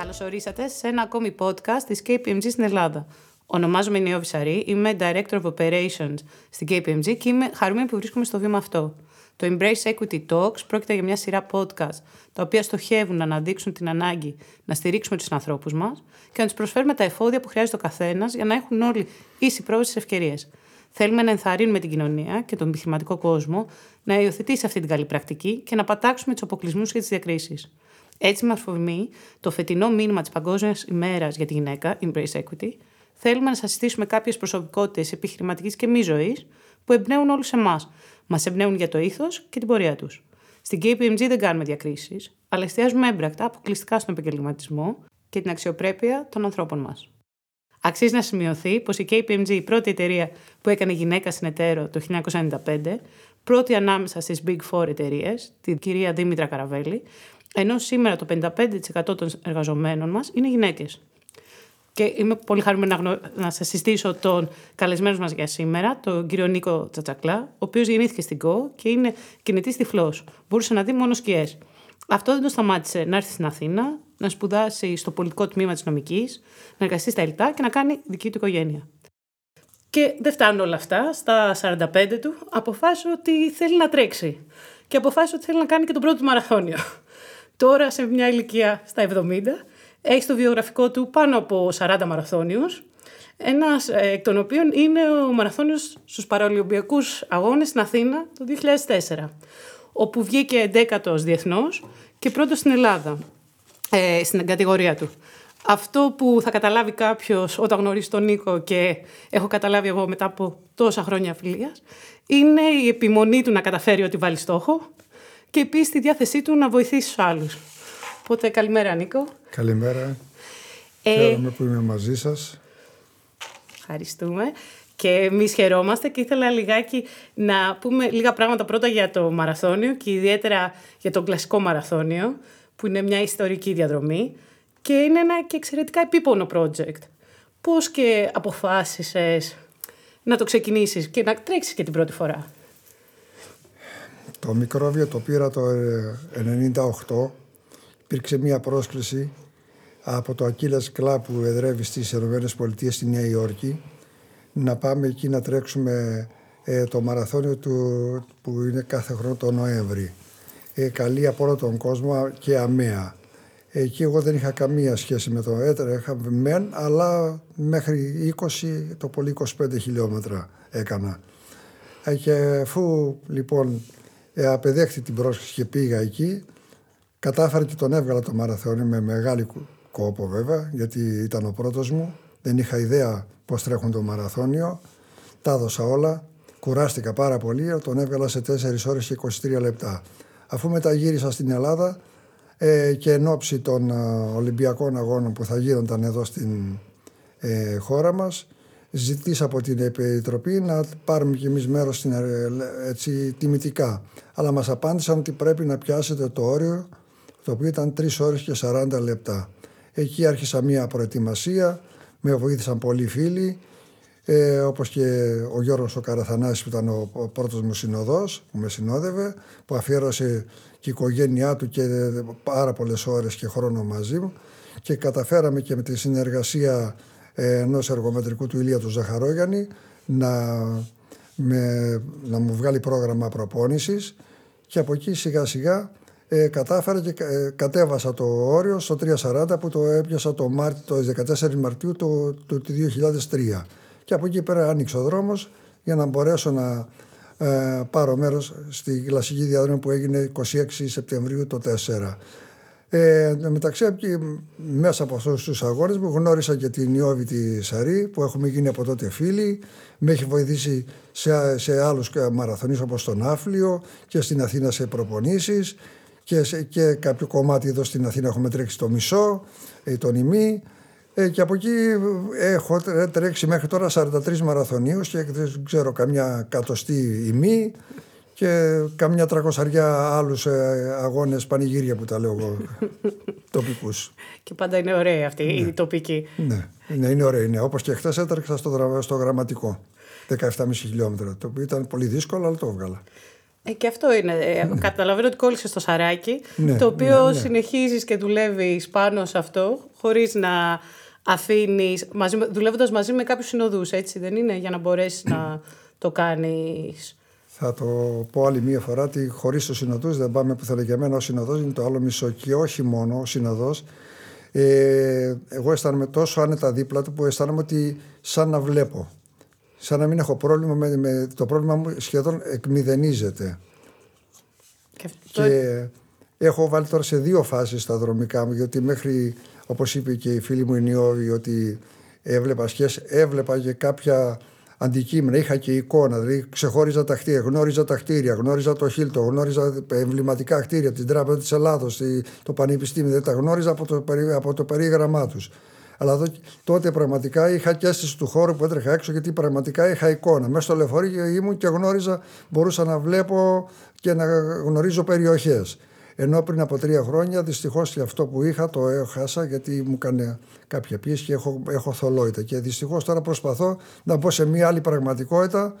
Καλώς ορίσατε σε ένα ακόμη podcast της KPMG στην Ελλάδα. Ονομάζομαι Νιώβη Σαρή, είμαι Director of Operations στην KPMG και είμαι χαρούμενη που βρίσκομαι στο βήμα αυτό. Το Embrace Equity Talks πρόκειται για μια σειρά podcast, τα οποία στοχεύουν να αναδείξουν την ανάγκη να στηρίξουμε τους ανθρώπους μας και να τους προσφέρουμε τα εφόδια που χρειάζεται ο καθένας για να έχουν όλοι ίση πρόσβαση σε ευκαιρίες. Θέλουμε να ενθαρρύνουμε την κοινωνία και τον επιχειρηματικό κόσμο να υιοθετήσει αυτή την καλή πρακτική και να πατάξουμε τους αποκλεισμούς και τις διακρίσεις. Έτσι, με αφορμή το φετινό μήνυμα της Παγκόσμιας ημέρας για τη γυναίκα, Embrace Equity, θέλουμε να σας συστήσουμε κάποιες προσωπικότητες επιχειρηματικής και μη ζωής που εμπνέουν όλους εμάς. Μας εμπνέουν για το ήθος και την πορεία τους. Στην KPMG δεν κάνουμε διακρίσεις, αλλά εστιάζουμε έμπρακτα αποκλειστικά στον επαγγελματισμό και την αξιοπρέπεια των ανθρώπων μας. Αξίζει να σημειωθεί πως η KPMG, η πρώτη εταιρεία που έκανε γυναίκα συνεταίρο το 1995, πρώτη ανάμεσα στις Big Four εταιρείες, την κυρία Δήμητρα Καραβέλη, ενώ σήμερα το 55% των εργαζομένων μας είναι γυναίκες. Και είμαι πολύ χαρούμενη να, γνω... να σας συστήσω τον καλεσμένο μας για σήμερα, τον κύριο Νίκο Τσατσακλά, ο οποίος γεννήθηκε στην ΚΟ και είναι κινητής τυφλός. Μπορούσε να δει μόνο σκιές. Αυτό δεν το σταμάτησε να έρθει στην Αθήνα, να σπουδάσει στο πολιτικό τμήμα της νομικής, να εργαστεί στα ΕΛΤΑ και να κάνει δική του οικογένεια. Και δεν φτάνουν όλα αυτά. Στα 45 του αποφάσισε ότι θέλει να τρέξει. Και αποφάσισε ότι θέλει να κάνει και τον πρώτο του μαραθώνιο. Τώρα σε μια ηλικία στα 70 έχει στο βιογραφικό του πάνω από 40 μαραθώνιους, ένας ε, εκ των οποίων είναι ο μαραθώνιος στους Παραολυμπιακούς Αγώνες στην Αθήνα το 2004, όπου βγήκε 11ος διεθνώς και πρώτος στην Ελλάδα, ε, στην κατηγορία του. Αυτό που θα καταλάβει κάποιος όταν γνωρίσει τον Νίκο και έχω καταλάβει εγώ μετά από τόσα χρόνια φιλίας, είναι η επιμονή του να καταφέρει ότι βάλει στόχο και επίση τη διάθεσή του να βοηθήσει τους άλλους. Οπότε καλημέρα Νίκο. Καλημέρα. Ε... Χαίρομαι που είμαι μαζί σας. Ευχαριστούμε. Και εμείς χαιρόμαστε και ήθελα λιγάκι να πούμε λίγα πράγματα πρώτα για το μαραθώνιο και ιδιαίτερα για το κλασικό μαραθώνιο που είναι μια ιστορική διαδρομή και είναι ένα και εξαιρετικά επίπονο project. Πώς και αποφάσισες να το ξεκινήσεις και να τρέξεις και την πρώτη φορά; Το μικρόβιο το πήρα το 1998. Υπήρξε μια πρόσκληση από το Aquila Club που εδρεύει στις ΗΠΑ στη Νέα Υόρκη να πάμε εκεί να τρέξουμε ε, το μαραθώνιο του, που είναι κάθε χρόνο το Νοέμβρη. Ε, καλή από όλο τον κόσμο και αμαία. Εκεί εγώ δεν είχα καμία σχέση με το έτρε, είχα μεν, αλλά μέχρι 20, το πολύ 25 χιλιόμετρα έκανα. Ε, και αφού λοιπόν ε, απεδέχθη την πρόσκληση και πήγα εκεί. Κατάφερα και τον έβγαλα το μαραθώνιο με μεγάλη κόπο βέβαια, γιατί ήταν ο πρώτος μου. Δεν είχα ιδέα πώς τρέχουν το μαραθώνιο. Τα έδωσα όλα. Κουράστηκα πάρα πολύ. Τον έβγαλα σε 4 ώρες και 23 λεπτά. Αφού μετά γύρισα στην Ελλάδα ε, και εν ώψη των ε, Ολυμπιακών Αγώνων που θα γίνονταν εδώ στην ε, χώρα μας, ζητήσει από την Επιτροπή να πάρουμε κι εμείς μέρος στην, ε, έτσι, τιμητικά. Αλλά μας απάντησαν ότι πρέπει να πιάσετε το όριο, το οποίο ήταν 3 ώρες και 40 λεπτά. Εκεί άρχισα μία προετοιμασία, με βοήθησαν πολλοί φίλοι, ε, όπως και ο Γιώργος ο Καραθανάσης που ήταν ο, ο πρώτος μου συνοδός που με συνόδευε, που αφιέρωσε και η οικογένειά του και πάρα πολλές ώρες και χρόνο μαζί μου και καταφέραμε και με τη συνεργασία ενός εργομετρικού του Ηλία του Ζαχαρόγιαννη να, με, να μου βγάλει πρόγραμμα προπόνησης και από εκεί σιγά σιγά ε, κατάφερα και ε, κατέβασα το όριο στο 340 που το έπιασα το, Μάρτιο, το 14 Μαρτίου του το, το, 2003 και από εκεί πέρα άνοιξε ο δρόμος για να μπορέσω να ε, πάρω μέρος στη κλασική διαδρομή που έγινε 26 Σεπτεμβρίου το 4. Ε, μεταξύ μέσα από αυτούς τους αγώνες μου γνώρισα και την Ιώβη τη Σαρή που έχουμε γίνει από τότε φίλοι. Με έχει βοηθήσει σε, σε άλλους μαραθωνεί όπως τον Άφλιο και στην Αθήνα σε προπονήσεις. Και, και κάποιο κομμάτι εδώ στην Αθήνα έχουμε τρέξει το μισό, ε, τον ημί. Ε, και από εκεί έχω τρέξει μέχρι τώρα 43 μαραθωνίους και δεν ξέρω καμιά κατοστή ημί και καμιά τρακοσαριά άλλους ε, αγώνες πανηγύρια που τα λέω εγώ τοπικούς. Και πάντα είναι ωραία αυτή ναι. η τοπική. Ναι, ναι είναι ωραία. Ναι. Όπως και χθες έτρεξα στο, στο γραμματικό. 17,5 χιλιόμετρα. Το οποίο ήταν πολύ δύσκολο, αλλά το έβγαλα. Ε, και αυτό είναι. Ε, καταλαβαίνω ότι κόλλησε στο σαράκι, ναι, το οποίο ναι, ναι. συνεχίζεις και δουλεύεις πάνω σε αυτό, χωρίς να αφήνεις, μαζί, δουλεύοντας μαζί με κάποιους συνοδούς, έτσι δεν είναι, για να μπορέσεις να το κάνεις. Θα το πω άλλη μία φορά ότι χωρίς τους συνοδούς δεν πάμε που θέλει για μένα ο συνοδός είναι το άλλο μισό και όχι μόνο ο συνοδός. Ε, εγώ αισθάνομαι τόσο άνετα δίπλα του που αισθάνομαι ότι σαν να βλέπω. Σαν να μην έχω πρόβλημα με, με το πρόβλημα μου σχεδόν εκμηδενίζεται. Και, και έχω βάλει τώρα σε δύο φάσεις τα δρομικά μου γιατί μέχρι όπως είπε και η φίλη μου η Νιώβη ότι έβλεπα σχέση, έβλεπα και κάποια αντικείμενα, είχα και εικόνα, δηλαδή ξεχώριζα τα χτίρια, γνώριζα τα χτίρια, γνώριζα το Χίλτο, γνώριζα εμβληματικά χτίρια, την Τράπεζα της Ελλάδος, το Πανεπιστήμιο, δεν τα γνώριζα από το, από το περίγραμμά τους. Αλλά τότε πραγματικά είχα και αίσθηση του χώρου που έτρεχα έξω γιατί πραγματικά είχα εικόνα. Μέσα στο λεωφορείο ήμουν και γνώριζα, μπορούσα να βλέπω και να γνωρίζω περιοχές. Ενώ πριν από τρία χρόνια δυστυχώς και αυτό που είχα το έχασα γιατί μου έκανε κάποια πίεση και έχω, έχω θολότητα. Και δυστυχώς τώρα προσπαθώ να μπω σε μια άλλη πραγματικότητα.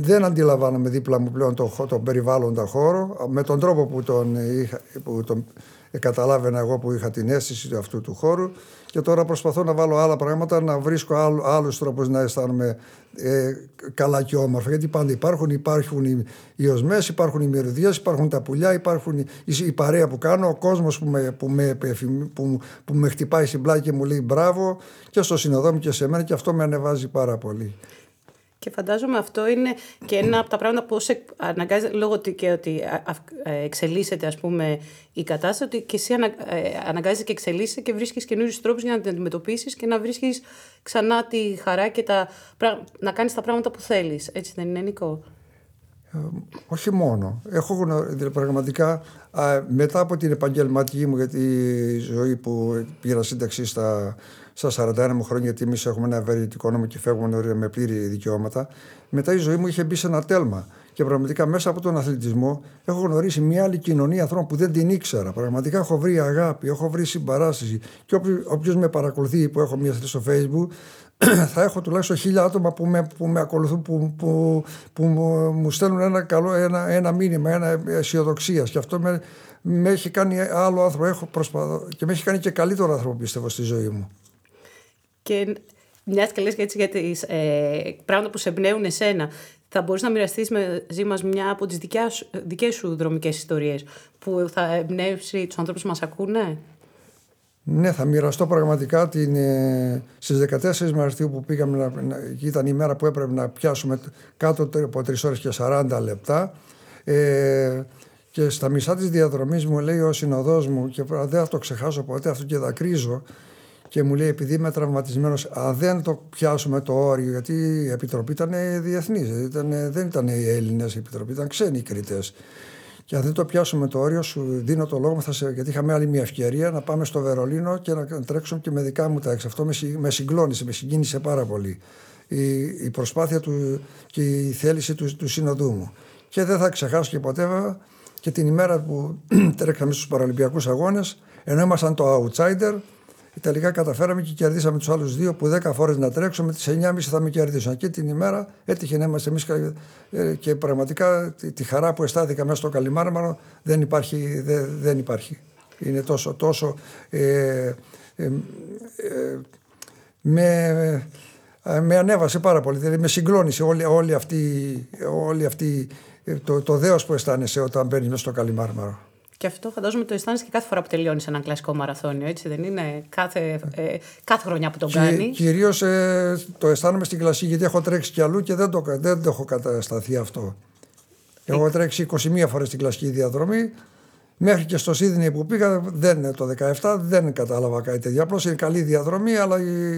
Δεν αντιλαμβάνομαι δίπλα μου πλέον τον το περιβάλλοντα χώρο με τον τρόπο που τον, είχα, που τον καταλάβαινα εγώ που είχα την αίσθηση αυτού του χώρου και τώρα προσπαθώ να βάλω άλλα πράγματα, να βρίσκω άλλου, άλλους τρόπους να αισθάνομαι ε, καλά και όμορφα. Γιατί πάντα υπάρχουν, υπάρχουν οι, οι οσμές, υπάρχουν οι μυρωδιές, υπάρχουν τα πουλιά, υπάρχουν η, η παρέα που κάνω, ο κόσμος που με, που, με, που, που με χτυπάει στην πλάτη και μου λέει μπράβο και στο συνοδό μου και σε μένα και αυτό με ανεβάζει πάρα πολύ. Και φαντάζομαι αυτό είναι και ένα από τα πράγματα που σε αναγκάζει, λόγω και ότι ε, εξελίσσεται ας πούμε η κατάσταση, ότι και εσύ ανα, ε, αναγκάζεσαι και εξελίσσεσαι και βρίσκεις καινούριους τρόπους για να την αντιμετωπίσεις και να βρίσκεις ξανά τη χαρά και τα, να κάνεις τα πράγματα που θέλεις. Έτσι δεν είναι, Νικό. Ε, όχι μόνο. Έχω γνωρίσει πραγματικά μετά από την επαγγελματική μου για τη ζωή που πήρα σύνταξη στα στα 41 μου χρόνια, γιατί εμείς έχουμε ένα ευεργετικό νόμο και φεύγουμε με πλήρη δικαιώματα. Μετά η ζωή μου είχε μπει σε ένα τέλμα. Και πραγματικά μέσα από τον αθλητισμό έχω γνωρίσει μια άλλη κοινωνία ανθρώπων που δεν την ήξερα. Πραγματικά έχω βρει αγάπη, έχω βρει συμπαράσταση. Και όποιος με παρακολουθεί, που έχω μια θέση στο Facebook, θα έχω τουλάχιστον χίλια άτομα που με, που με ακολουθούν, που, που, που μου στέλνουν ένα, καλό, ένα, ένα μήνυμα, ένα αισιοδοξία. Και αυτό με, με έχει κάνει άλλο άνθρωπο. Έχω προσπαθώ, και με έχει κάνει και καλύτερο άνθρωπο, πιστεύω, στη ζωή μου. Και μια και λες έτσι για τις ε, πράγματα που σε εμπνέουν εσένα, θα μπορείς να μοιραστείς μαζί μας μια από τις δικές σου δρομικές ιστορίες που θα εμπνεύσει τους ανθρώπους που μας ακούνε; Ναι, θα μοιραστώ πραγματικά την, ε, στις 14 Μαρτίου που πήγαμε, να, ήταν η μέρα που έπρεπε να πιάσουμε κάτω από 3 ώρες και 40 λεπτά. Ε, και στα μισά της διαδρομής μου λέει ο συνοδός μου και δεν θα το ξεχάσω ποτέ αυτό και δακρύζω και μου λέει επειδή είμαι τραυματισμένος, αν δεν το πιάσουμε το όριο, γιατί η επιτροπή ήταν διεθνής, δεν ήταν οι Έλληνες η επιτροπή, ήταν ξένοι οι κριτέ. Και αν δεν το πιάσουμε το όριο, σου δίνω το λόγο, θα σε, γιατί είχαμε άλλη μια ευκαιρία να πάμε στο Βερολίνο και να τρέξουμε και με δικά μου τα έξι. Αυτό με, με συγκλώνησε, με συγκίνησε πάρα πολύ. Η, η προσπάθεια του και η θέληση του, του συνοδού μου. Και δεν θα ξεχάσω και ποτέ βέβαια και την ημέρα που τρέξαμε στους Παραλυμπιακούς Αγώνες, ενώ ήμασταν το outsider, τελικά καταφέραμε και κερδίσαμε τους άλλους δύο που 10 φορές να τρέξουμε, τις 9.30 θα με κερδίσουν. Και την ημέρα έτυχε να είμαστε εμείς ε, και πραγματικά τη χαρά που αισθάνθηκα μέσα στο Καλιμάρμαρο δεν υπάρχει. Δεν, δεν υπάρχει. Είναι τόσο, τόσο ε, ε, ε, με, με ανέβασε πάρα πολύ. Δηλαδή με συγκλώνησε όλη, όλη αυτή, όλη αυτή το, το δέος που αισθάνεσαι όταν μπαίνεις μέσα στο Καλιμάρμαρο. Και αυτό φαντάζομαι το αισθάνεσαι και κάθε φορά που τελειώνεις ένα κλασικό μαραθώνιο, έτσι δεν είναι, κάθε, ε, κάθε χρονιά που τον κάνει. Κυρίως ε, το αισθάνομαι στην κλασική, γιατί έχω τρέξει κι αλλού και δεν το, δεν το έχω κατασταθεί αυτό. Έχω τρέξει 21 φορές στην κλασική διαδρομή. Μέχρι και στο Σίδνεϊ που πήγα δεν, το 17 δεν κατάλαβα κάτι τέτοιο. Απλώς είναι καλή διαδρομή, αλλά η,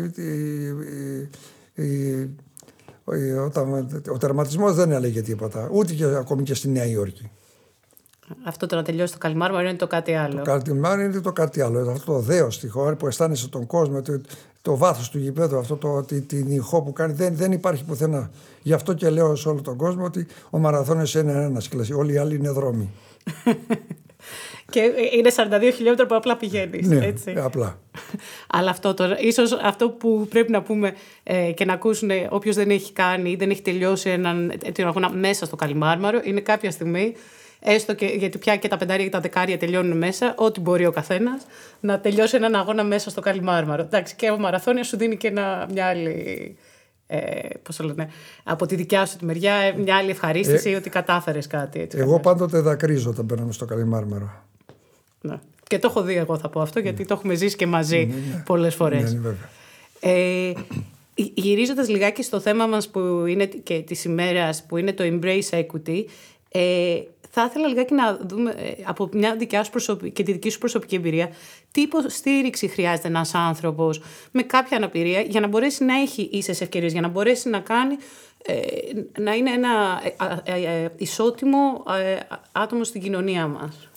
η, η, ο τερματισμός δεν έλεγε τίποτα. Ούτε και ακόμη και στη Νέα Υόρκη. Αυτό το να τελειώσει το καλυμάρμαρο είναι το κάτι άλλο. Το καλυμάρμαρο είναι το κάτι άλλο. Αυτό το δέος στη χώρα που αισθάνεσαι τον κόσμο, το, το βάθος του γηπέδου, αυτό το, την, την ηχό που κάνει, δεν, δεν υπάρχει πουθενά. Γι' αυτό και λέω σε όλο τον κόσμο ότι ο μαραθώνιος είναι ένας κλασικό. Όλοι οι άλλοι είναι δρόμοι. Και είναι 42 χιλιόμετρα που απλά πηγαίνεις. Ναι, έτσι. απλά. Αλλά αυτό τώρα, ίσως αυτό που πρέπει να πούμε ε, και να ακούσουν όποιος δεν έχει κάνει ή δεν έχει τελειώσει έναν, την αγώνα μέσα στο Καλιμάρμαρο, είναι κάποια στιγμή έστω και γιατί πια και τα πεντάρια και τα δεκάρια τελειώνουν μέσα, ό,τι μπορεί ο καθένας, να τελειώσει έναν αγώνα μέσα στο Καλιμάρμαρο. Εντάξει, και ο Μαραθώνιος σου δίνει και ένα, μια άλλη. Ε, πώς το λένε, από τη δικιά σου τη μεριά, ε, μια άλλη ευχαρίστηση ε, ότι κατάφερες κάτι. Έτσι, εγώ πάντοτε δακρύζω όταν μπαίναμε στο Καλιμάρμαρο. Ναι. Και το έχω δει εγώ θα πω αυτό, γιατί το έχουμε ζήσει και μαζί ναι, ναι. πολλές φορές. Ναι, ναι, ε, γυρίζοντας λιγάκι στο θέμα μας που είναι και της ημέρας, που είναι το Embrace Equity, ε, θα ήθελα λιγάκι να δούμε ε, από μια δικιά σου προσωπική, και τη δική σου προσωπική εμπειρία τι υποστήριξη χρειάζεται ένας άνθρωπος με κάποια αναπηρία για να μπορέσει να έχει ίσες ευκαιρίες, για να μπορέσει να κάνει ε, να είναι ένα ε, ισότιμο άτομο στην κοινωνία μας.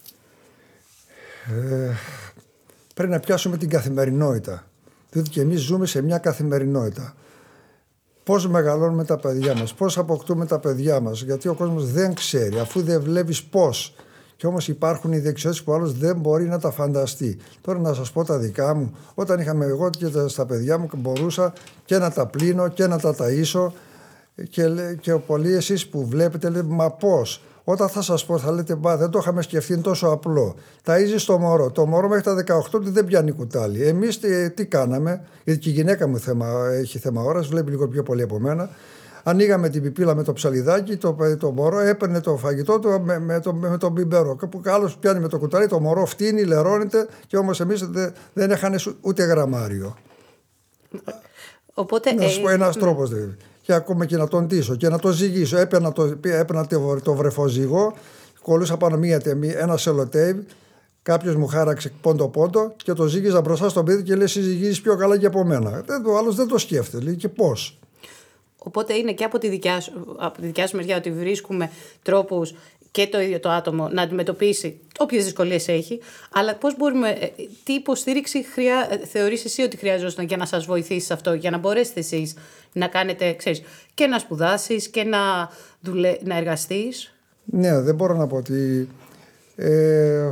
Ε, πρέπει να πιάσουμε την καθημερινότητα. Διότι και εμείς ζούμε σε μια καθημερινότητα. Πώς μεγαλώνουμε τα παιδιά μας, πώς αποκτούμε τα παιδιά μας, γιατί ο κόσμος δεν ξέρει, αφού δεν βλέπεις πώς. Και όμως υπάρχουν οι δεξιότητες που ο άλλος δεν μπορεί να τα φανταστεί. Τώρα να σας πω τα δικά μου, όταν είχαμε εγώ και στα παιδιά μου μπορούσα και να τα πλύνω και να τα ταΐσω και, και πολλοί εσείς που βλέπετε λέτε μα πώς; Όταν θα σας πω, θα λέτε μπα, δεν το είχαμε σκεφτεί, είναι τόσο απλό. Ταΐζει το μωρό. Το μωρό μέχρι τα 18 του δεν πιάνει κουτάλι. Εμείς τι, τι, κάναμε, γιατί και η γυναίκα μου θέμα, έχει θέμα ώρας, βλέπει λίγο πιο πολύ από μένα. Ανοίγαμε την πιπίλα με το ψαλιδάκι, το, το μωρό έπαιρνε το φαγητό του με, με, το, με τον μπιμπέρο. Κάπου άλλος πιάνει με το κουτάλι, το μωρό φτύνει, λερώνεται και όμως εμείς δεν έχανε ούτε γραμμάριο. Οπότε, να σα πω ένας τρόπος δηλαδή και ακόμα και να τον τίσω και να το ζυγίσω. Έπαιρνα το, έπαιρνα το, το βρεφοζυγό, κολούσα πάνω μία, ένα σελοτέιβ, κάποιος μου χάραξε πόντο-πόντο και το ζύγιζα μπροστά στον παιδί και λέει: Συζυγίζει πιο καλά και από μένα. Ο άλλος δεν το σκέφτεται. Λέει και πώς; Οπότε είναι και από τη δικιά σου, από τη δικιά σου μεριά ότι βρίσκουμε τρόπους και το ίδιο το άτομο να αντιμετωπίσει όποιες δυσκολίες έχει, αλλά πώς μπορούμε, ε, τι υποστήριξη χρειά, ε, θεωρείς εσύ ότι χρειάζεται για να σας βοηθήσεις αυτό, για να μπορέσετε εσείς να κάνετε, ξέρεις, και να σπουδάσεις και να, δουλε... να εργαστείς; Ναι, δεν μπορώ να πω ότι. Ε,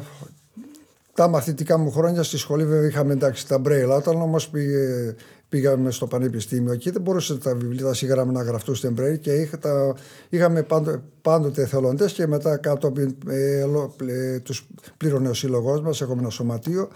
τα μαθητικά μου χρόνια στη σχολή βέβαια είχαμε εντάξει τα μπρέιλα, όταν όμως πήγε πήγαμε στο πανεπιστήμιο εκεί, δεν μπορούσε τα βιβλία, τα συγγράμμα να γραφτούν στην Μπρέιλ και είχα, τα, είχαμε πάντο, πάντοτε εθελοντές και μετά κάτω ε, ε, τους πλήρωνε ο σύλλογός μας, έχουμε ένα σωματείο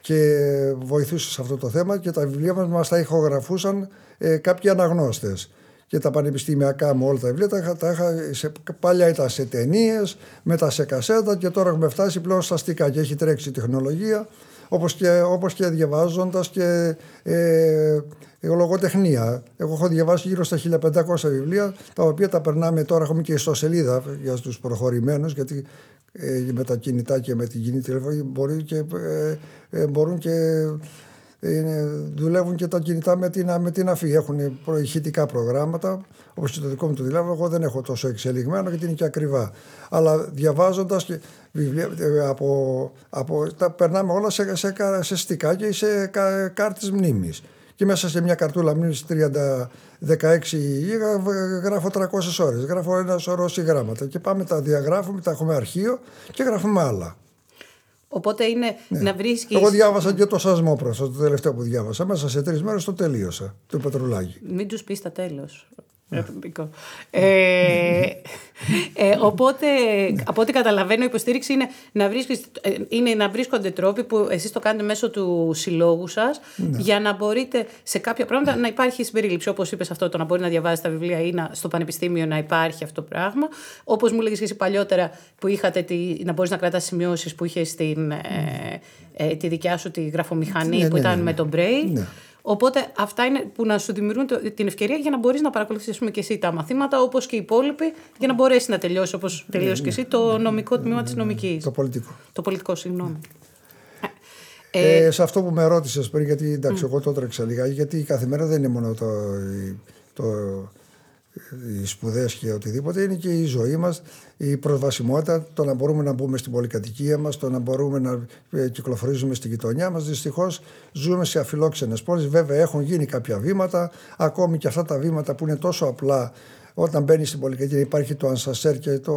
και βοηθούσε σε αυτό το θέμα και τα βιβλία μας μας τα ηχογραφούσαν ε, κάποιοι αναγνώστες και τα πανεπιστημιακά μου όλα τα βιβλία τα, τα είχα σε, παλιά ήταν σε ταινίες, μετά σε κασέτα και τώρα έχουμε φτάσει πλέον στα αστικά και έχει τρέξει η τεχνολογία όπως και, όπως και διαβάζοντας και ε, λογοτεχνία. Εγώ έχω διαβάσει γύρω στα 1500 βιβλία, τα οποία τα περνάμε τώρα, έχουμε και ιστοσελίδα για τους προχωρημένους, γιατί ε, με τα κινητά και με την κοινή τηλεφωνία μπορεί και, ε, ε, μπορούν και ε, δουλεύουν και τα κινητά με την, με την αφή. Έχουν προηχητικά προγράμματα, όπως και το δικό μου το τηλέφωνο. Εγώ δεν έχω τόσο εξελιγμένο γιατί είναι και ακριβά. Αλλά διαβάζοντας βιβλία ε, από, από, τα περνάμε όλα σε, σε, σε στικά και σε κάρτες μνήμης. Και μέσα σε μια καρτούλα μνήμης 30, 16 γίγα γράφω 300 ώρες. Γράφω ένα σωρό συγγράμματα και πάμε τα διαγράφουμε, τα έχουμε αρχείο και γράφουμε άλλα. Οπότε είναι ναι. να βρίσκει. Εγώ διάβασα και το Σασμό το τελευταίο που διάβασα. Μέσα σε τρεις μέρες το τελείωσα. Το Πετρουλάκι. Μην τους πεις τα τέλος. Ε, ε, οπότε, από ό,τι καταλαβαίνω, η υποστήριξη είναι να, βρίσκεις, ε, είναι να βρίσκονται τρόποι που εσείς το κάνετε μέσω του συλλόγου σας ναι. για να μπορείτε σε κάποια πράγματα να υπάρχει συμπερίληψη. Όπως είπες αυτό, το να μπορεί να διαβάζεις τα βιβλία ή να, στο πανεπιστήμιο να υπάρχει αυτό το πράγμα. Όπως μου λέγες και εσύ παλιότερα που είχατε τη, να μπορείς να κρατάς σημειώσεις που είχες στην, ε, ε, τη δικιά σου τη γραφομηχανή ναι, που ναι, ήταν με τον Braille. Οπότε αυτά είναι που να σου δημιουργούν την ευκαιρία για να μπορείς να παρακολουθήσεις και εσύ τα μαθήματα όπως και οι υπόλοιποι για να μπορέσει να τελειώσει όπως τελειώσει και εσύ το νομικό τμήμα της νομικής. Το πολιτικό. Το πολιτικό, συγγνώμη. Ε, ε, σε αυτό που με ρώτησες πριν, γιατί εντάξει, εγώ το έτρεξα λίγα, γιατί η καθημερινά δεν είναι μόνο το, το, οι σπουδές και οτιδήποτε, είναι και η ζωή μας, η προσβασιμότητα, το να μπορούμε να μπούμε στην πολυκατοικία μας, το να μπορούμε να ε, κυκλοφορήσουμε στην γειτονιά μας. Δυστυχώς ζούμε σε αφιλόξενες πόλεις. Βέβαια, έχουν γίνει κάποια βήματα, ακόμη και αυτά τα βήματα που είναι τόσο απλά όταν μπαίνεις στην πολυκατοικία υπάρχει το ανσασέρ και το,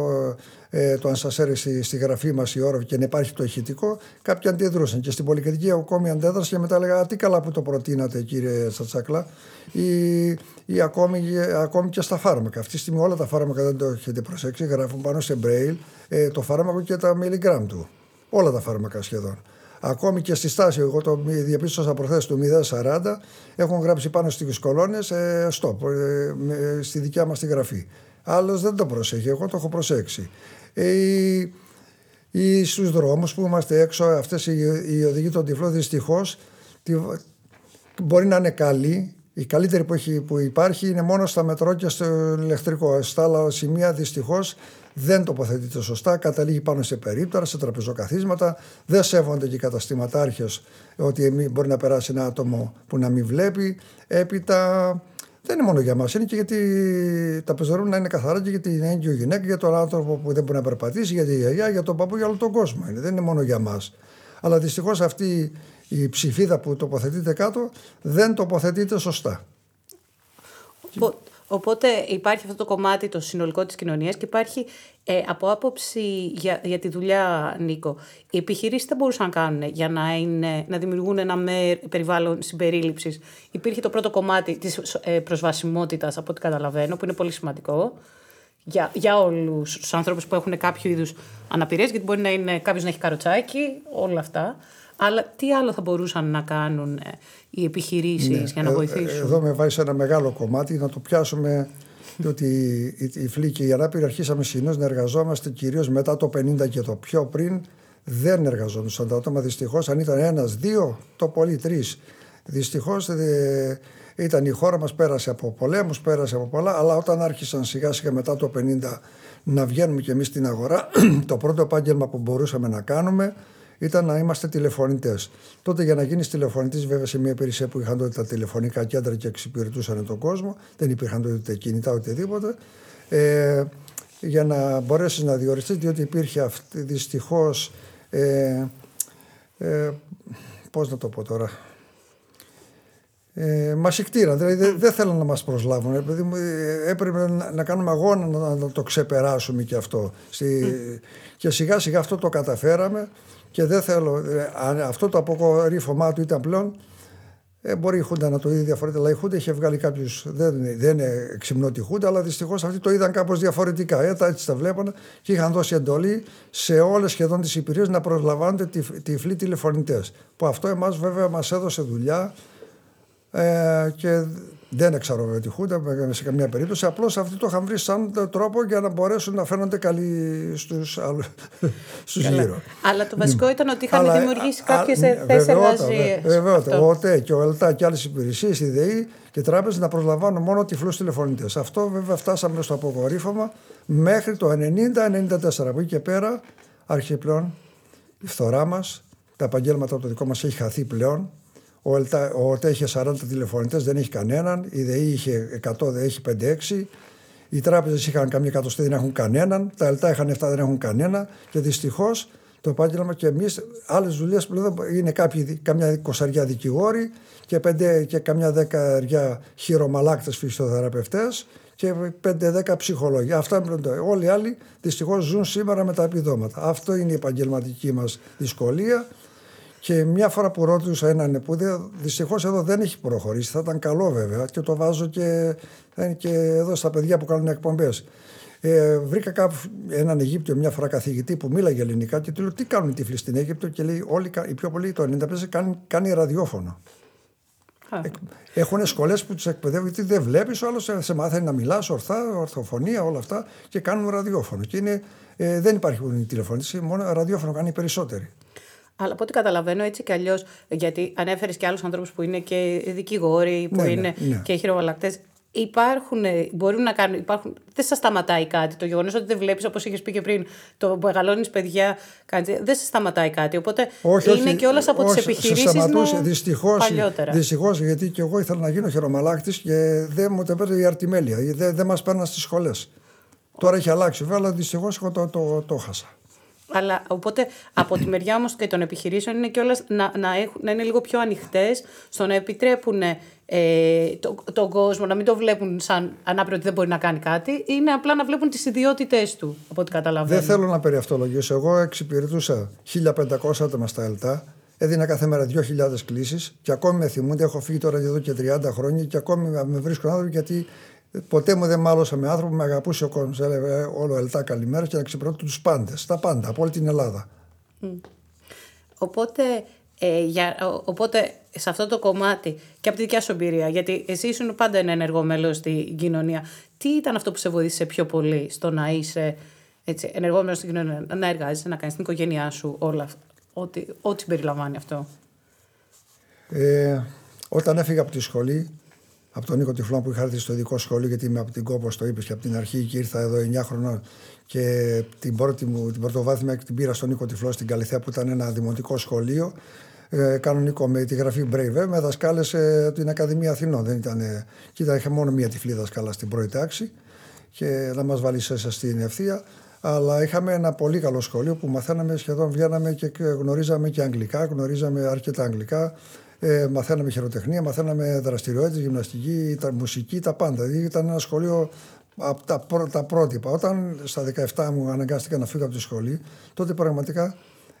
ε, το ανσασέρ στη, στη γραφή μας η όροφη και να υπάρχει το ηχητικό, κάποιοι αντιδρούσαν. Και στην πολυκατοικία ο κόμι αντέδρασε και μετά έλεγα Τι καλά που το προτείνατε, κύριε Σατσάκλα, ή, ή ακόμη, ακόμη και στα φάρμακα. Αυτή τη στιγμή όλα τα φάρμακα δεν το έχετε προσέξει, γράφουν πάνω σε μπρέιλ ε, το φάρμακο και τα μιλιγκράμμ του. Όλα τα φάρμακα σχεδόν. Ακόμη και στη στάση, εγώ το διαπίστωσα προθέσει του 040, έχουν γράψει πάνω στις κολόνες ε, stop, ε, στη δικιά μας τη γραφή. Άλλος δεν το προσέχει, εγώ το έχω προσέξει. Ε, ή στους δρόμους που είμαστε έξω, αυτές οι, οι οδηγοί των τυφλών δυστυχώς μπορεί να είναι καλοί. Η καλύτερη που, έχει, που υπάρχει είναι μόνο στα μετρό και στο ηλεκτρικό. Στα άλλα σημεία δυστυχώς δεν τοποθετείται σωστά, καταλήγει πάνω σε περίπτωρα, σε τραπεζοκαθίσματα, δεν σέβονται και οι καταστηματάρχες ότι μπορεί να περάσει ένα άτομο που να μην βλέπει. Έπειτα δεν είναι μόνο για μας, είναι και γιατί τα πεζορούν να είναι καθαρά και για την έγκυο γυναίκα, για τον άνθρωπο που δεν μπορεί να περπατήσει, για τη γιαγιά, για τον παππού, για όλο τον κόσμο. Είναι. Δεν είναι μόνο για μας. Αλλά δυστυχώς αυτή η ψηφίδα που τοποθετείται κάτω δεν τοποθετείται σωστά. Οπότε υπάρχει αυτό το κομμάτι το συνολικό της κοινωνίας και υπάρχει ε, από άποψη για, για τη δουλειά, Νίκο, οι επιχειρήσεις δεν μπορούσαν να κάνουν για να, είναι, να δημιουργούν ένα με, περιβάλλον συμπερίληψης. Υπήρχε το πρώτο κομμάτι της ε, προσβασιμότητας, από ό,τι καταλαβαίνω, που είναι πολύ σημαντικό για, για όλους τους ανθρώπους που έχουν κάποιο είδους αναπηρίες, γιατί μπορεί να είναι κάποιος να έχει καροτσάκι, όλα αυτά. Αλλά τι άλλο θα μπορούσαν να κάνουν ε, οι επιχειρήσεις ναι. για να ε, βοηθήσουν; Εδώ με βάζει ένα μεγάλο κομμάτι να το πιάσουμε διότι η Φλή και η Ανάπηρη αρχίσαμε συνήθως να εργαζόμαστε κυρίως μετά το 50 και το πιο πριν δεν εργαζόντουσαν τα άτομα. Δυστυχώς, αν ήταν ένας, δύο, το πολύ τρεις. Δυστυχώς ήταν η χώρα μας, πέρασε από πολέμους, πέρασε από πολλά, αλλά όταν άρχισαν σιγά σιγά μετά το 50 να βγαίνουμε κι εμείς στην αγορά, το πρώτο επάγγελμα που μπορούσαμε να κάνουμε ήταν να είμαστε τηλεφωνητές. Τότε για να γίνεις τηλεφωνητής, βέβαια σε μια υπηρεσία που είχαν τότε τα τηλεφωνικά κέντρα και εξυπηρετούσαν τον κόσμο, δεν υπήρχαν τότε ούτε κινητά οτιδήποτε. Ε, για να μπορέσεις να διοριστείς, διότι υπήρχε αυτή δυστυχώς. Ε, ε, Πώς να το πω τώρα. Ε, μας εκτήραν, δηλαδή δεν, δεν θέλαν να μας προσλάβουν. Επειδή ε, έπρεπε να, να κάνουμε αγώνα να, να, το ξεπεράσουμε και αυτό. Στη, και σιγά σιγά αυτό το καταφέραμε και δεν θέλω. Ε, αυτό το αποκορύφωμά του ήταν πλέον. Ε, μπορεί η Χούντα να το είδε διαφορετικά, αλλά η Χούντα είχε βγάλει κάποιους. Δεν, δεν είναι ξυμνό τη Χούντα, αλλά δυστυχώς αυτοί το είδαν κάπως διαφορετικά. Ε, έτσι τα βλέπανε και είχαν δώσει εντολή σε όλες σχεδόν τις υπηρεσίες να προσλαμβάνονται τυφλοί τηλεφωνητές. Που αυτό εμάς βέβαια μας έδωσε δουλειά ε, και δεν εξαρροβεύει τη Χούντα σε καμία περίπτωση. Απλώς αυτοί το είχαν βρει σαν τρόπο για να μπορέσουν να φαίνονται καλοί στους στους γύρω. Αλλά το βασικό ήταν ότι είχαν Αλλά, δημιουργήσει κάποιες θέσεις εργασία. Βεβαιότητα. Ο ΟΤΕ και ο ΕΛΤΑ και άλλες υπηρεσίες, η ΔΕΗ και τράπεζες να προσλαμβάνουν μόνο τυφλούς τηλεφωνητές. Αυτό βέβαια φτάσαμε στο αποκορύφωμα μέχρι το 90-94. Από εκεί και πέρα άρχισε πλέον η φθορά μας. Τα επαγγέλματα το δικό μας έχει χαθεί πλέον. Ο, ΕΛΤΑ, ο ΟΤΕ είχε 40 τηλεφωνητές, δεν έχει κανέναν. Η ΔΕΗ είχε 100, δεν έχει 5-6. Οι τράπεζες είχαν καμία εκατοστή, δεν έχουν κανέναν. Τα ΕΛΤΑ είχαν 7, δεν έχουν κανένα. Και δυστυχώς το επάγγελμα και εμείς, άλλες δουλειές που είναι κάποιοι, καμιά κοσαριά δικηγόροι και, πέντε, και καμιά δεκαριά χειρομαλάκτες φυσιοθεραπευτές και 5-10 ψυχολόγοι. Αυτά Όλοι οι άλλοι δυστυχώς ζουν σήμερα με τα επιδόματα. Αυτό είναι η επαγγελματική μας δυσκολία. Και μια φορά που ρώτησα έναν που δυστυχώς εδώ δεν έχει προχωρήσει, θα ήταν καλό βέβαια και το βάζω και, και εδώ στα παιδιά που κάνουν εκπομπές. Ε, βρήκα κάπου έναν Αιγύπτιο μια φορά καθηγητή που μίλαγε ελληνικά και του λέω τι κάνουν οι τύφλοι στην Αίγυπτο; Και λέει όλοι, οι πιο πολλοί το 95% κάνει, κάνει ραδιόφωνο. Έχουν σχολές που τους εκπαιδεύουν γιατί δεν βλέπεις, ο άλλος σε μάθαίνει να μιλάς ορθά, ορθοφωνία, όλα αυτά και κάνουν ραδιόφωνο. Και είναι, ε, δεν υπάρχει τηλεφωνήση, μόνο ραδιόφωνο κάνει περισσότεροι. Αλλά από ό,τι καταλαβαίνω έτσι κι αλλιώς, γιατί ανέφερε και άλλους ανθρώπους που είναι και δικηγόροι, που ναι, ναι, είναι ναι. και χειροβαλακτέ. Υπάρχουν, μπορούν να κάνουν, υπάρχουν, δεν σας σταματάει κάτι. Το γεγονός ότι δεν βλέπεις, όπως είχες πει και πριν, το μεγαλώνεις παιδιά, δεν σε σταματάει κάτι. Οπότε όχι, είναι όχι, και όλε από τις επιχειρήσεις. Δυστυχώς, δυστυχώς, γιατί και εγώ ήθελα να γίνω χειρομαλάκτης και δεν μου το η αρτιμέλεια. Δεν, δεν μας παίρναν στις σχολές. Τώρα έχει αλλάξει βέβαια, αλλά δυστυχώς εγώ το, το, το, το χάσα. Αλλά οπότε από τη μεριά όμως και των επιχειρήσεων είναι κιόλας να, να, να είναι λίγο πιο ανοιχτές στο να επιτρέπουν ε, το, τον κόσμο να μην το βλέπουν σαν ανάπηρο ότι δεν μπορεί να κάνει κάτι, είναι απλά να βλέπουν τις ιδιότητές του, από ό,τι καταλαβαίνω. Δεν θέλω να περιαυτολογήσω. Εγώ εξυπηρετούσα 1500 άτομα στα ΕΛΤΑ. Έδινα κάθε μέρα 2.000 κλήσεις και ακόμη με θυμούνται. Έχω φύγει τώρα εδώ και 30 χρόνια και ακόμη με βρίσκουν άνθρωποι γιατί ποτέ μου δεν μάλωσα με άνθρωπο που με αγαπούσε ο κόσμος. Έλεγε όλο ΕΛΤΑ καλημέρα και να εξυπηρετώ τους πάντες. Τα πάντα, από όλη την Ελλάδα. Οπότε ε, για, οπότε σε αυτό το κομμάτι και από τη δικιά σου εμπειρία, γιατί εσύ ήσουν πάντα ένα ενεργό μέλος στην κοινωνία, τι ήταν αυτό που σε βοήθησε πιο πολύ στο να είσαι έτσι, ενεργό μέλος στην κοινωνία, να εργάζεσαι, να κάνεις την οικογένειά σου, όλα ό,τι, ό,τι συμπεριλαμβάνει αυτό; Ε, όταν έφυγα από τη σχολή, από τον Νίκο Τυφλόν που είχα έρθει στο ειδικό σχολείο, γιατί είμαι από την Κόπος, το είπες και από την αρχή και ήρθα εδώ 9 χρονών και την πρώτη μου, την πρωτοβάθμια την πήρα στον Νίκο Τυφλό στην Καλυθέα που ήταν ένα δημοτικό σχολείο ε, κανονικό με τη γραφή Brave, με δασκάλε ε, την Ακαδημία Αθηνών. Δεν ήταν, ε, κοίτα, είχε μόνο μία τυφλή δασκάλα στην πρώτη τάξη και να μας βάλει μέσα στην ευθεία. Αλλά είχαμε ένα πολύ καλό σχολείο που μαθαίναμε σχεδόν, βγαίναμε και γνωρίζαμε και αγγλικά, γνωρίζαμε αρκετά αγγλικά. Ε, μαθαίναμε χειροτεχνία, μαθαίναμε δραστηριότητες, γυμναστική, τα, μουσική, τα πάντα. Δηλαδή ήταν ένα σχολείο από τα, τα πρότυπα. Όταν στα 17 μου αναγκάστηκα να φύγω από τη σχολή, τότε πραγματικά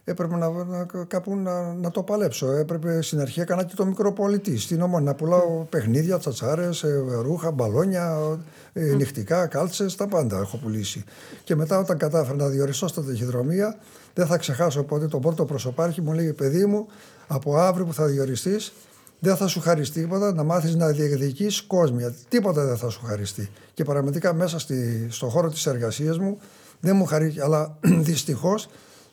έπρεπε να, να, κάπου να, να το παλέψω. Έπρεπε στην αρχή έκανα και το μικρό πολιτή. Στην όμορφη να πουλάω παιχνίδια, τσατσάρες, ρούχα, μπαλόνια, ε, νυχτικά, κάλτσες, τα πάντα έχω πουλήσει. Και μετά όταν κατάφερα να διοριστώ στα ταχυδρομεία, δεν θα ξεχάσω ποτέ τον πρώτο προσωπάρχη μου λέει: Παιδί μου, από αύριο που θα διοριστείς, δεν θα σου χαριστεί τίποτα να μάθεις να διεκδικείς κόσμια. Τίποτα δεν θα σου χαριστεί. Και πραγματικά μέσα στη, στο χώρο της εργασίας μου δεν μου χαρίστηκε. Αλλά δυστυχώς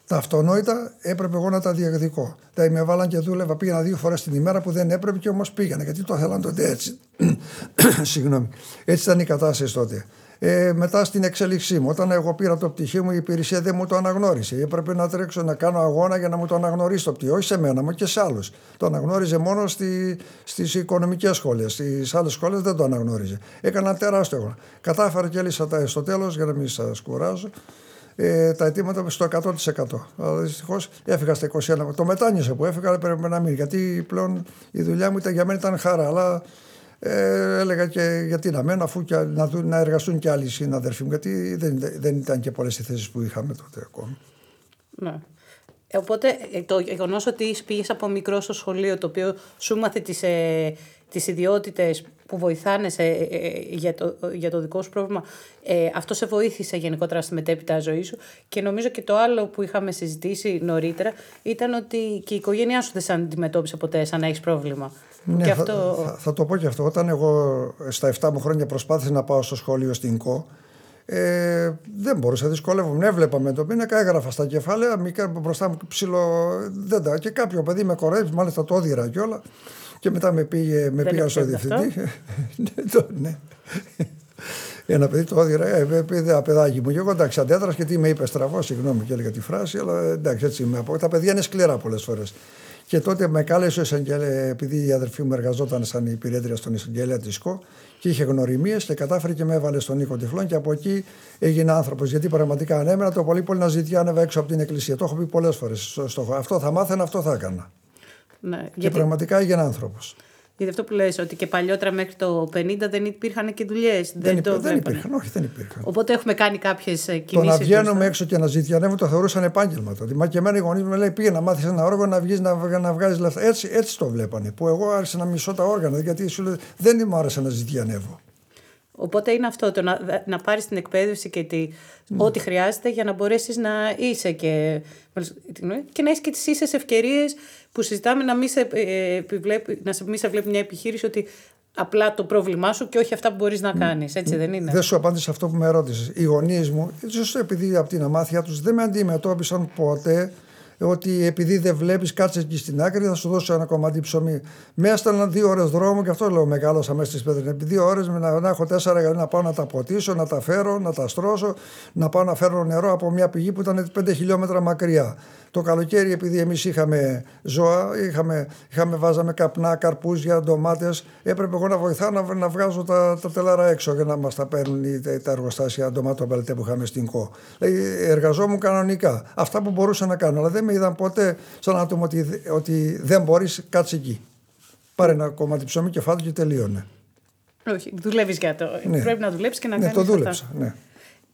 τα αυτονόητα έπρεπε εγώ να τα διεκδικώ. Δηλαδή με βάλαν και δούλευα, πήγαινα δύο φορές την ημέρα που δεν έπρεπε και όμως πήγαινα γιατί το θέλαν τότε έτσι. Συγγνώμη. Έτσι ήταν η κατάσταση τότε. Ε, μετά στην εξέλιξή μου, όταν εγώ πήρα το πτυχίο μου, η υπηρεσία δεν μου το αναγνώρισε. Έπρεπε να τρέξω να κάνω αγώνα για να μου το αναγνωρίσει το πτυχίο. Όχι σε μένα, μα και σε άλλους. Το αναγνώριζε μόνο στι στις οικονομικές σχολές. Στις άλλες σχολές δεν το αναγνώριζε. Έκανα τεράστιο αγώνα. Κατάφερα και έλυσα τα στο τέλος για να μην σας κουράζω ε, τα αιτήματα στο 100%. Αλλά δυστυχώς έφυγα στα 21. Το μετάνιωσα που έφυγα, αλλά πρέπει να μείνει. Γιατί πλέον η δουλειά μου ήταν, για μένα ήταν χαρά. Αλλά ε, έλεγα και γιατί να μένω, αφού και, να, να εργαστούν και άλλοι συναδελφοί μου. Γιατί δεν, δεν ήταν και πολλές οι θέσεις που είχαμε τότε ακόμη. Ναι. Ε, οπότε ε, το γεγονός ότι πήγες από μικρό στο σχολείο, το οποίο σου μάθε τις ε, τις ιδιότητες που βοηθάνε σε, ε, ε, για, το, για το δικό σου πρόβλημα, ε, αυτό σε βοήθησε γενικότερα στη μετέπειτα ζωής σου; Και νομίζω και το άλλο που είχαμε συζητήσει νωρίτερα ήταν ότι και η οικογένειά σου δεν σε αντιμετώπισε ποτέ σαν να έχεις πρόβλημα. Ναι, και αυτό... θα, θα, το πω και αυτό. Όταν εγώ στα 7 μου χρόνια προσπάθησα να πάω στο σχολείο στην ΚΟ, ε, δεν μπορούσα, δυσκολεύομαι. Έβλεπα με το πίνακα, έγραφα στα κεφάλαια, μικρά μπροστά μου ψηλό. Δεν τα, και κάποιο παιδί με κορέει, μάλιστα το όδηρα και όλα. Και μετά με, πήγε, με πήγα στο διευθυντή. ναι, ναι. Ένα παιδί το έδιρα, ε, παιδί, παιδάκι μου. Και εγώ εντάξει, αντέδρασα και τι με είπε στραβό, συγγνώμη και έλεγα τη φράση, αλλά εντάξει, έτσι είμαι. Τα παιδιά είναι σκληρά πολλές φορές. Και τότε με κάλεσε ο εισαγγελέα, επειδή η αδερφή μου εργαζόταν σαν υπηρέτρια στον εισαγγελέα της ΚΟ και είχε γνωριμίες και κατάφερε και με έβαλε στον Νίκο Τυφλών και από εκεί έγινε άνθρωπος. Γιατί πραγματικά ανέμενα το πολύ πολύ να ζητιάνευα έξω από την εκκλησία. Το έχω πει πολλές φορές. Αυτό θα μάθαινα, αυτό θα έκανα. Ναι, και γιατί... πραγματικά έγινε άνθρωπος. Γιατί αυτό που λες, ότι και παλιότερα μέχρι το 50 δεν υπήρχαν και δουλειές. Δεν, δεν, δεν υπήρχαν, όχι, δεν υπήρχαν. Οπότε έχουμε κάνει κάποιες κινήσει. Το να βγαίνουμε έξω και να ζητιανεύουμε το θεωρούσαν επάγγελμα τότε. Μα και εμένα οι γονείς μου λέει πήγε να μάθεις ένα όργανο να βγεις να, να βγάζεις λεφτά. Έτσι, έτσι το βλέπανε. Που εγώ άρχισα να μισώ τα όργανα γιατί σου λέει, δεν μου άρεσε να ζητιανεύω. Οπότε είναι αυτό το να, να πάρεις την εκπαίδευση και τη, ναι. ό,τι χρειάζεται για να μπορέσεις να είσαι και, και να έχεις και τις ίσες ευκαιρίες που συζητάμε να μην σε, ε, να σε, σε βλέπει μια επιχείρηση ότι απλά το πρόβλημά σου και όχι αυτά που μπορείς να κάνεις, έτσι δεν είναι; Δεν σου απάντησα αυτό που με ρώτησες. Οι γονείς μου, ίσως επειδή από την αμάθεια τους δεν με αντιμετώπισαν ποτέ ότι επειδή δεν βλέπεις, κάτσε εκεί στην άκρη, θα σου δώσω ένα κομμάτι ψωμί. Με έστελναν δύο ώρες δρόμο και αυτό λέω μεγάλο μέσα στις πέτρες. Επί δύο ώρες να, να έχω τέσσερα για να πάω να τα ποτίσω, να τα φέρω, να τα στρώσω, να πάω να φέρω νερό από μια πηγή που ήταν 5 χιλιόμετρα μακριά. Το καλοκαίρι, επειδή εμείς είχαμε ζώα, είχαμε, είχαμε, βάζαμε καπνά, καρπούζια, ντομάτες, έπρεπε εγώ να βοηθάω να, να βγάζω τα, τα τελάρα έξω για να μας τα παίρνουν τα, τα εργοστάσια ντομάτων που είχαμε στην ΚΟ. Δηλαδή, εργαζόμουν κανονικά. Αυτά που μπορούσα να κάνω. Αλλά δεν με είδαν ποτέ σαν άτομο ότι, ότι δεν μπορείς, κάτσε εκεί. Πάρε ένα κομμάτι ψωμί και φάτο και τελείωνε. Όχι, δουλεύεις για το. Ναι. Πρέπει να δουλέψεις και να ναι, κάνεις. Το δούλεψα, ναι.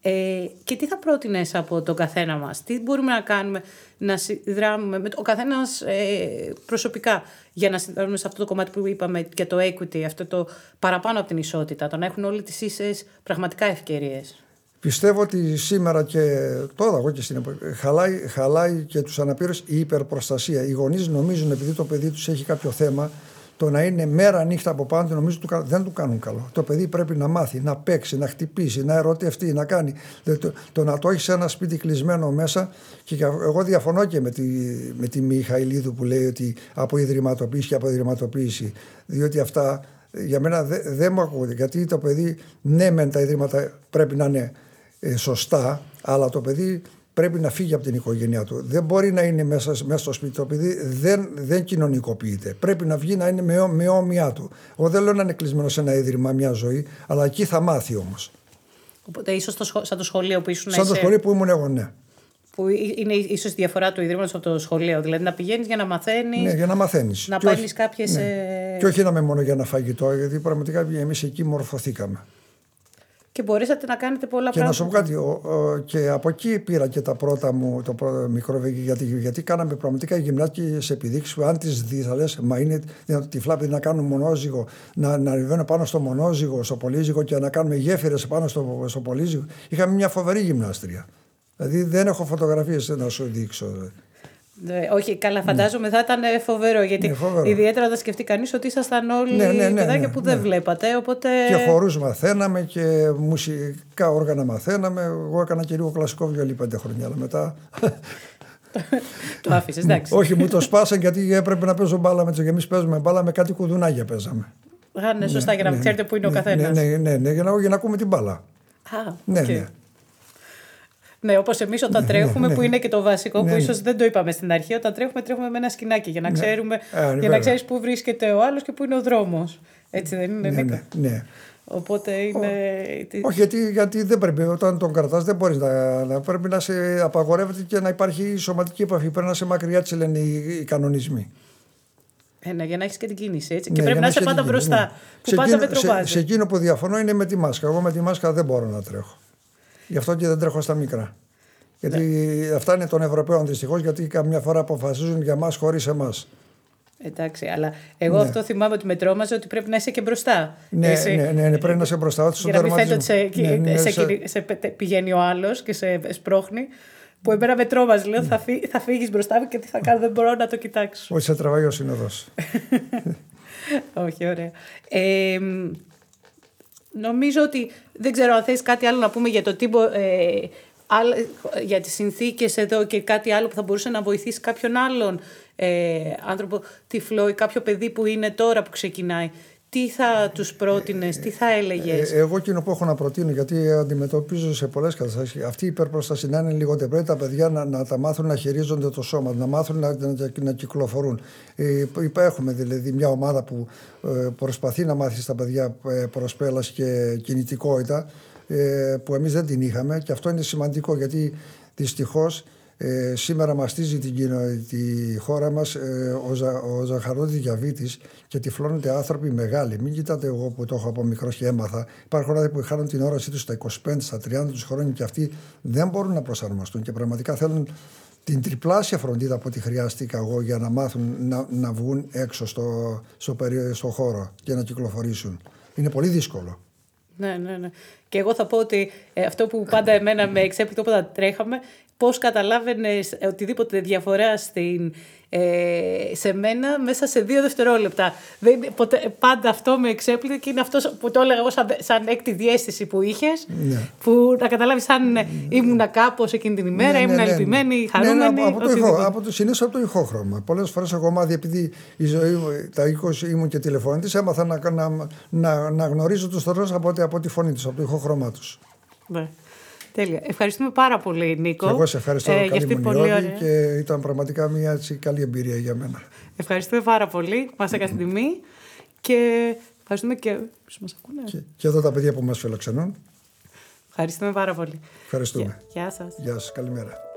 Ε, και τι θα πρότεινες από τον καθένα μας, τι μπορούμε να κάνουμε να συνδράμουμε με ο καθένας ε, προσωπικά για να συνδράμουμε σε αυτό το κομμάτι που είπαμε και το equity, αυτό το παραπάνω από την ισότητα, το να έχουν όλοι τις ίσες πραγματικά ευκαιρίες; Πιστεύω ότι σήμερα και τώρα, εγώ και στην εποχή, χαλάει, χαλάει και τους αναπήρου η υπερπροστασία. Οι γονείς νομίζουν επειδή το παιδί τους έχει κάποιο θέμα, το να είναι μέρα νύχτα από πάνω νομίζω δεν του κάνουν καλό. Το παιδί πρέπει να μάθει, να παίξει, να χτυπήσει, να ερωτευτεί, να κάνει. Το, το να το έχεις σε ένα σπίτι κλεισμένο μέσα. Και εγώ διαφωνώ και με τη, με τη Μιχαηλίδου που λέει ότι από ιδρυματοποίηση και από ιδρυματοποίηση. Διότι αυτά για μένα δεν δε μου ακούγονται. Γιατί το παιδί, ναι, μεν τα ιδρύματα πρέπει να είναι ε, σωστά, αλλά το παιδί πρέπει να φύγει από την οικογένειά του. Δεν μπορεί να είναι μέσα, μέσα στο σπίτι. Το παιδί δεν, δεν κοινωνικοποιείται. Πρέπει να βγει να είναι με, με όμοιά του. Εγώ δεν λέω να είναι κλεισμένο σε ένα ίδρυμα μια ζωή, αλλά εκεί θα μάθει όμως. Οπότε ίσως σαν το σχολείο που ήσουν Σαν το σχολείο που ήμουν εγώ, ναι. Που είναι ίσως η διαφορά του Ιδρύματος από το σχολείο. Δηλαδή να πηγαίνεις για να μαθαίνεις. Ναι, για να μαθαίνεις. Να παίρνεις κάποιες. Ναι. Ε... Και όχι να είμαι μόνο για ένα φαγητό, γιατί πραγματικά εμείς εκεί μορφωθήκαμε και μπορέσατε να κάνετε πολλά και πράγματα. Και να σου πω κάτι, και από εκεί πήρα και τα πρώτα μου, το πρώτο μικρό γιατί, γιατί κάναμε πραγματικά γυμνάστικε επιδείξεις που αν τις δεις θα λες, μα είναι τυφλά παιδί να κάνουν μονόζυγο, να, να ανεβαίνω πάνω στο μονόζυγο, στο πολύζυγο και να κάνουμε γέφυρες πάνω στο, στο πολύζυγο. Είχαμε μια φοβερή γυμνάστρια. Δηλαδή δεν έχω φωτογραφίες να σου δείξω. Ναι, όχι, καλά, φαντάζομαι ναι. θα ήταν φοβερό. Γιατί ναι, φοβερό. ιδιαίτερα όταν σκεφτεί κανείς ότι ήσασταν όλοι ναι, ναι, ναι, παιδάκια ναι, που δεν βλέπατε. Οπότε... Και χορούς μαθαίναμε και μουσικά όργανα μαθαίναμε. Εγώ έκανα και λίγο κλασικό βιολί πέντε χρόνια, αλλά μετά. το άφησες, εντάξει. όχι, μου το σπάσαν γιατί έπρεπε να παίζω μπάλα με τους. Εμείς παίζουμε μπάλα με κάτι κουδουνάγια παίζαμε. Α, ναι, σωστά, για να ξέρετε πού είναι ο καθένας. Ναι, ναι, ναι, για, να, για να ακούμε την μπάλα. Α, ναι, ναι. Ναι, όπως εμείς όταν ναι, τρέχουμε, ναι, που ναι. είναι και το βασικό, που ίσως δεν το είπαμε στην αρχή, όταν τρέχουμε, τρέχουμε με ένα σκηνάκι για να, ξέρουμε, για να ξέρεις πού βρίσκεται ο άλλος και πού είναι ο δρόμος. Έτσι δεν είναι, ναι, ναι, Οπότε είναι. Όχι, γιατί, γιατί δεν πρέπει. Όταν τον κρατάς, δεν μπορείς να, να. Πρέπει να σε απαγορεύεται και να υπάρχει σωματική επαφή. Πρέπει να σε μακριά, τη λένε οι, οι κανονισμοί. Ένα, για να έχεις και την κίνηση. Έτσι. και πρέπει να είσαι πάντα μπροστά. Ναι. Που πάντα με σε, σε εκείνο που διαφωνώ είναι με τη μάσκα. Εγώ με τη μάσκα δεν μπορώ να τρέχω. Γι' αυτό και δεν τρέχω στα μικρά. Γιατί ναι. αυτά είναι των Ευρωπαίων δυστυχώς, γιατί καμιά φορά αποφασίζουν για μας χωρίς εμάς. Εντάξει, αλλά εγώ ναι. αυτό θυμάμαι ότι με τρόμαζε ότι πρέπει να είσαι και μπροστά. Ναι, Εσύ, ναι, ναι, ναι, πρέπει να είσαι μπροστά. Για να μην φαίνεται ότι σε, ναι, ναι, σε, σε, σε, πηγαίνει ο άλλος και σε σπρώχνει. Που εμένα με τρόμαζε. Λέω θα, φύ, θα φύγεις μπροστά μου και τι θα κάνω, δεν μπορώ να το κοιτάξω. Όχι, σε τραβάει ο σύνοδος. Όχι, ωραία. Ε, νομίζω ότι δεν ξέρω αν θες κάτι άλλο να πούμε για το τι, ε, για τις συνθήκες εδώ και κάτι άλλο που θα μπορούσε να βοηθήσει κάποιον άλλον ε, άνθρωπο τυφλό ή κάποιο παιδί που είναι τώρα που ξεκινάει. Τι θα τους πρότεινες, τι θα έλεγες; Ε, εγώ εκείνο που έχω να προτείνω, γιατί αντιμετωπίζω σε πολλές καταστάσεις, αυτή η υπερπροστασία να είναι λιγότερο. Πρέπει τα παιδιά να, να τα μάθουν να χειρίζονται το σώμα, να μάθουν να, να, να κυκλοφορούν. Ε, έχουμε δηλαδή μια ομάδα που ε, προσπαθεί να μάθει στα παιδιά ε, προσπέλαση και κινητικότητα, ε, που εμείς δεν την είχαμε και αυτό είναι σημαντικό γιατί δυστυχώς ε, σήμερα μαστίζει την, τη χώρα μας ε, ο, Ζα, ο Ζαχαρόδης Διαβήτης και τυφλώνονται άνθρωποι μεγάλοι. Μην κοιτάτε εγώ που το έχω από μικρός και έμαθα. Υπάρχουν άνθρωποι που χάνουν την όρασή τους στα 25, στα 30 τους χρόνια και αυτοί δεν μπορούν να προσαρμοστούν και πραγματικά θέλουν την τριπλάσια φροντίδα από ό,τι χρειάστηκα εγώ για να μάθουν να, να βγουν έξω στο, στο, στο χώρο και να κυκλοφορήσουν. Είναι πολύ δύσκολο. Ναι, ναι, ναι. Και εγώ θα πω ότι ε, αυτό που πάντα εμένα με εξέπληκτο όταν τρέχαμε πώς καταλάβαινες οτιδήποτε διαφορά στην, ε, σε μένα μέσα σε δύο δευτερόλεπτα. Δεν, ποτέ, πάντα αυτό με εξέπλητε και είναι αυτός που το έλεγα εγώ σαν, σαν έκτη διέστηση που είχες, Ναι. που να καταλάβεις αν ε, ήμουνα κάπως εκείνη την ημέρα, Ναι, ναι, ήμουν ναι, ναι. λυπημένη, χαρούμενη. Ναι, ναι, από, το οτιδήποτε. ηχό, από το, συνήθως από το ηχόχρωμα. Πολλές φορές έχω μάθει, επειδή η ζωή μου, τα 20 ήμουν και τηλεφωνητής, έμαθα να, να, να, να γνωρίζω τους θωρού από, τη- από τη φωνή τους, από το ηχόχρωμά τους. Ναι. Τέλεια. Ευχαριστούμε πάρα πολύ, Νίκο. Και εγώ σε ευχαριστώ ε, για καλή αυτή μου την πολύ νιώδη ωραία. και ήταν πραγματικά μια έτσι, καλή εμπειρία για μένα. Ευχαριστούμε πάρα πολύ. Μας έκανε την τιμή. Και ευχαριστούμε και όσους μας ακούνε. Και, και εδώ τα παιδιά που μας φιλοξενούν. Ευχαριστούμε πάρα πολύ. Ευχαριστούμε. Γεια, γεια σας. Γεια σας. Καλημέρα.